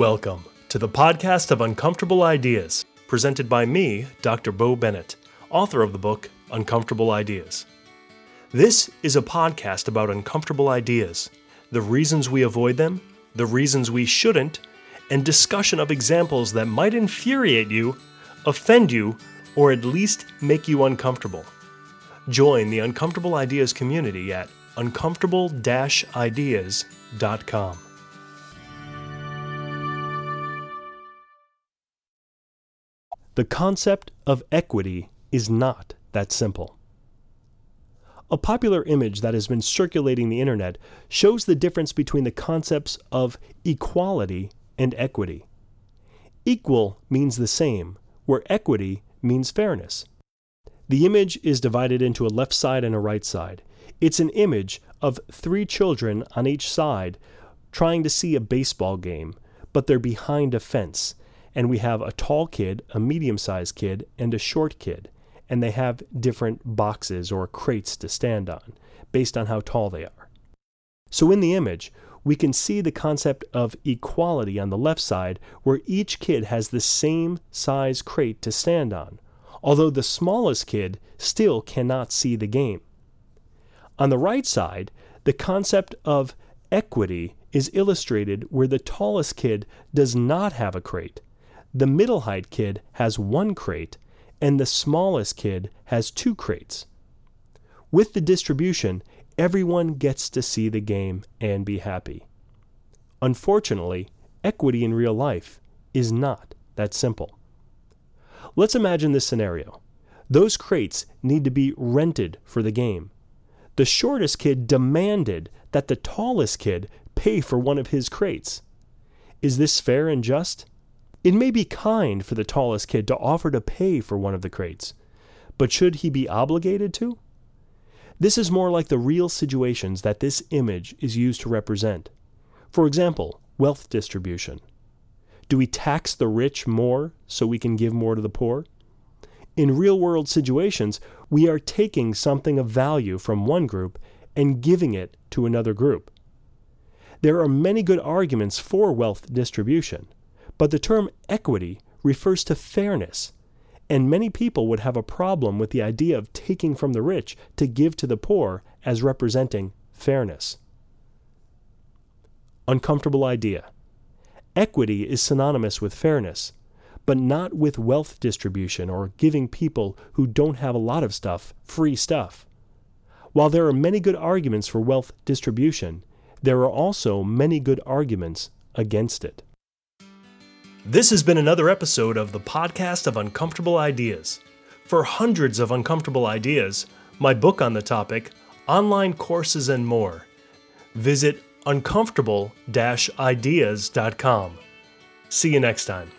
Welcome to the podcast of Uncomfortable Ideas, presented by me, Dr. Bo Bennett, author of the book Uncomfortable Ideas. This is a podcast about uncomfortable ideas, the reasons we avoid them, the reasons we shouldn't, and discussion of examples that might infuriate you, offend you, or at least make you uncomfortable. Join the Uncomfortable Ideas community at uncomfortable The concept of equity is not that simple. A popular image that has been circulating the internet shows the difference between the concepts of equality and equity. Equal means the same, where equity means fairness. The image is divided into a left side and a right side. It's an image of three children on each side trying to see a baseball game, but they're behind a fence. And we have a tall kid, a medium sized kid, and a short kid. And they have different boxes or crates to stand on based on how tall they are. So in the image, we can see the concept of equality on the left side, where each kid has the same size crate to stand on, although the smallest kid still cannot see the game. On the right side, the concept of equity is illustrated where the tallest kid does not have a crate, the middle height kid has one crate, and the smallest kid has two crates. With the distribution, everyone gets to see the game and be happy. Unfortunately, equity in real life is not that simple. Let's imagine this scenario. Those crates need to be rented for the game. The shortest kid demanded that the tallest kid pay for one of his crates. Is this fair and just? It may be kind for the tallest kid to offer to pay for one of the crates, but should he be obligated to? This is more like the real situations that this image is used to represent. For example, wealth distribution. Do we tax the rich more so we can give more to the poor? In real world situations, we are taking something of value from one group and giving it to another group. There are many good arguments for wealth distribution, but the term equity refers to fairness and many people would have a problem with the idea of taking from the rich to give to the poor as representing fairness. Uncomfortable idea. Equity is synonymous with fairness, but not with wealth distribution or giving people who don't have a lot of stuff free stuff. While there are many good arguments for wealth distribution, there are also many good arguments against it. This has been another episode of the podcast of Uncomfortable Ideas. For hundreds of uncomfortable ideas, my book on the topic, online courses, and more, visit uncomfortable ideas.com. See you next time.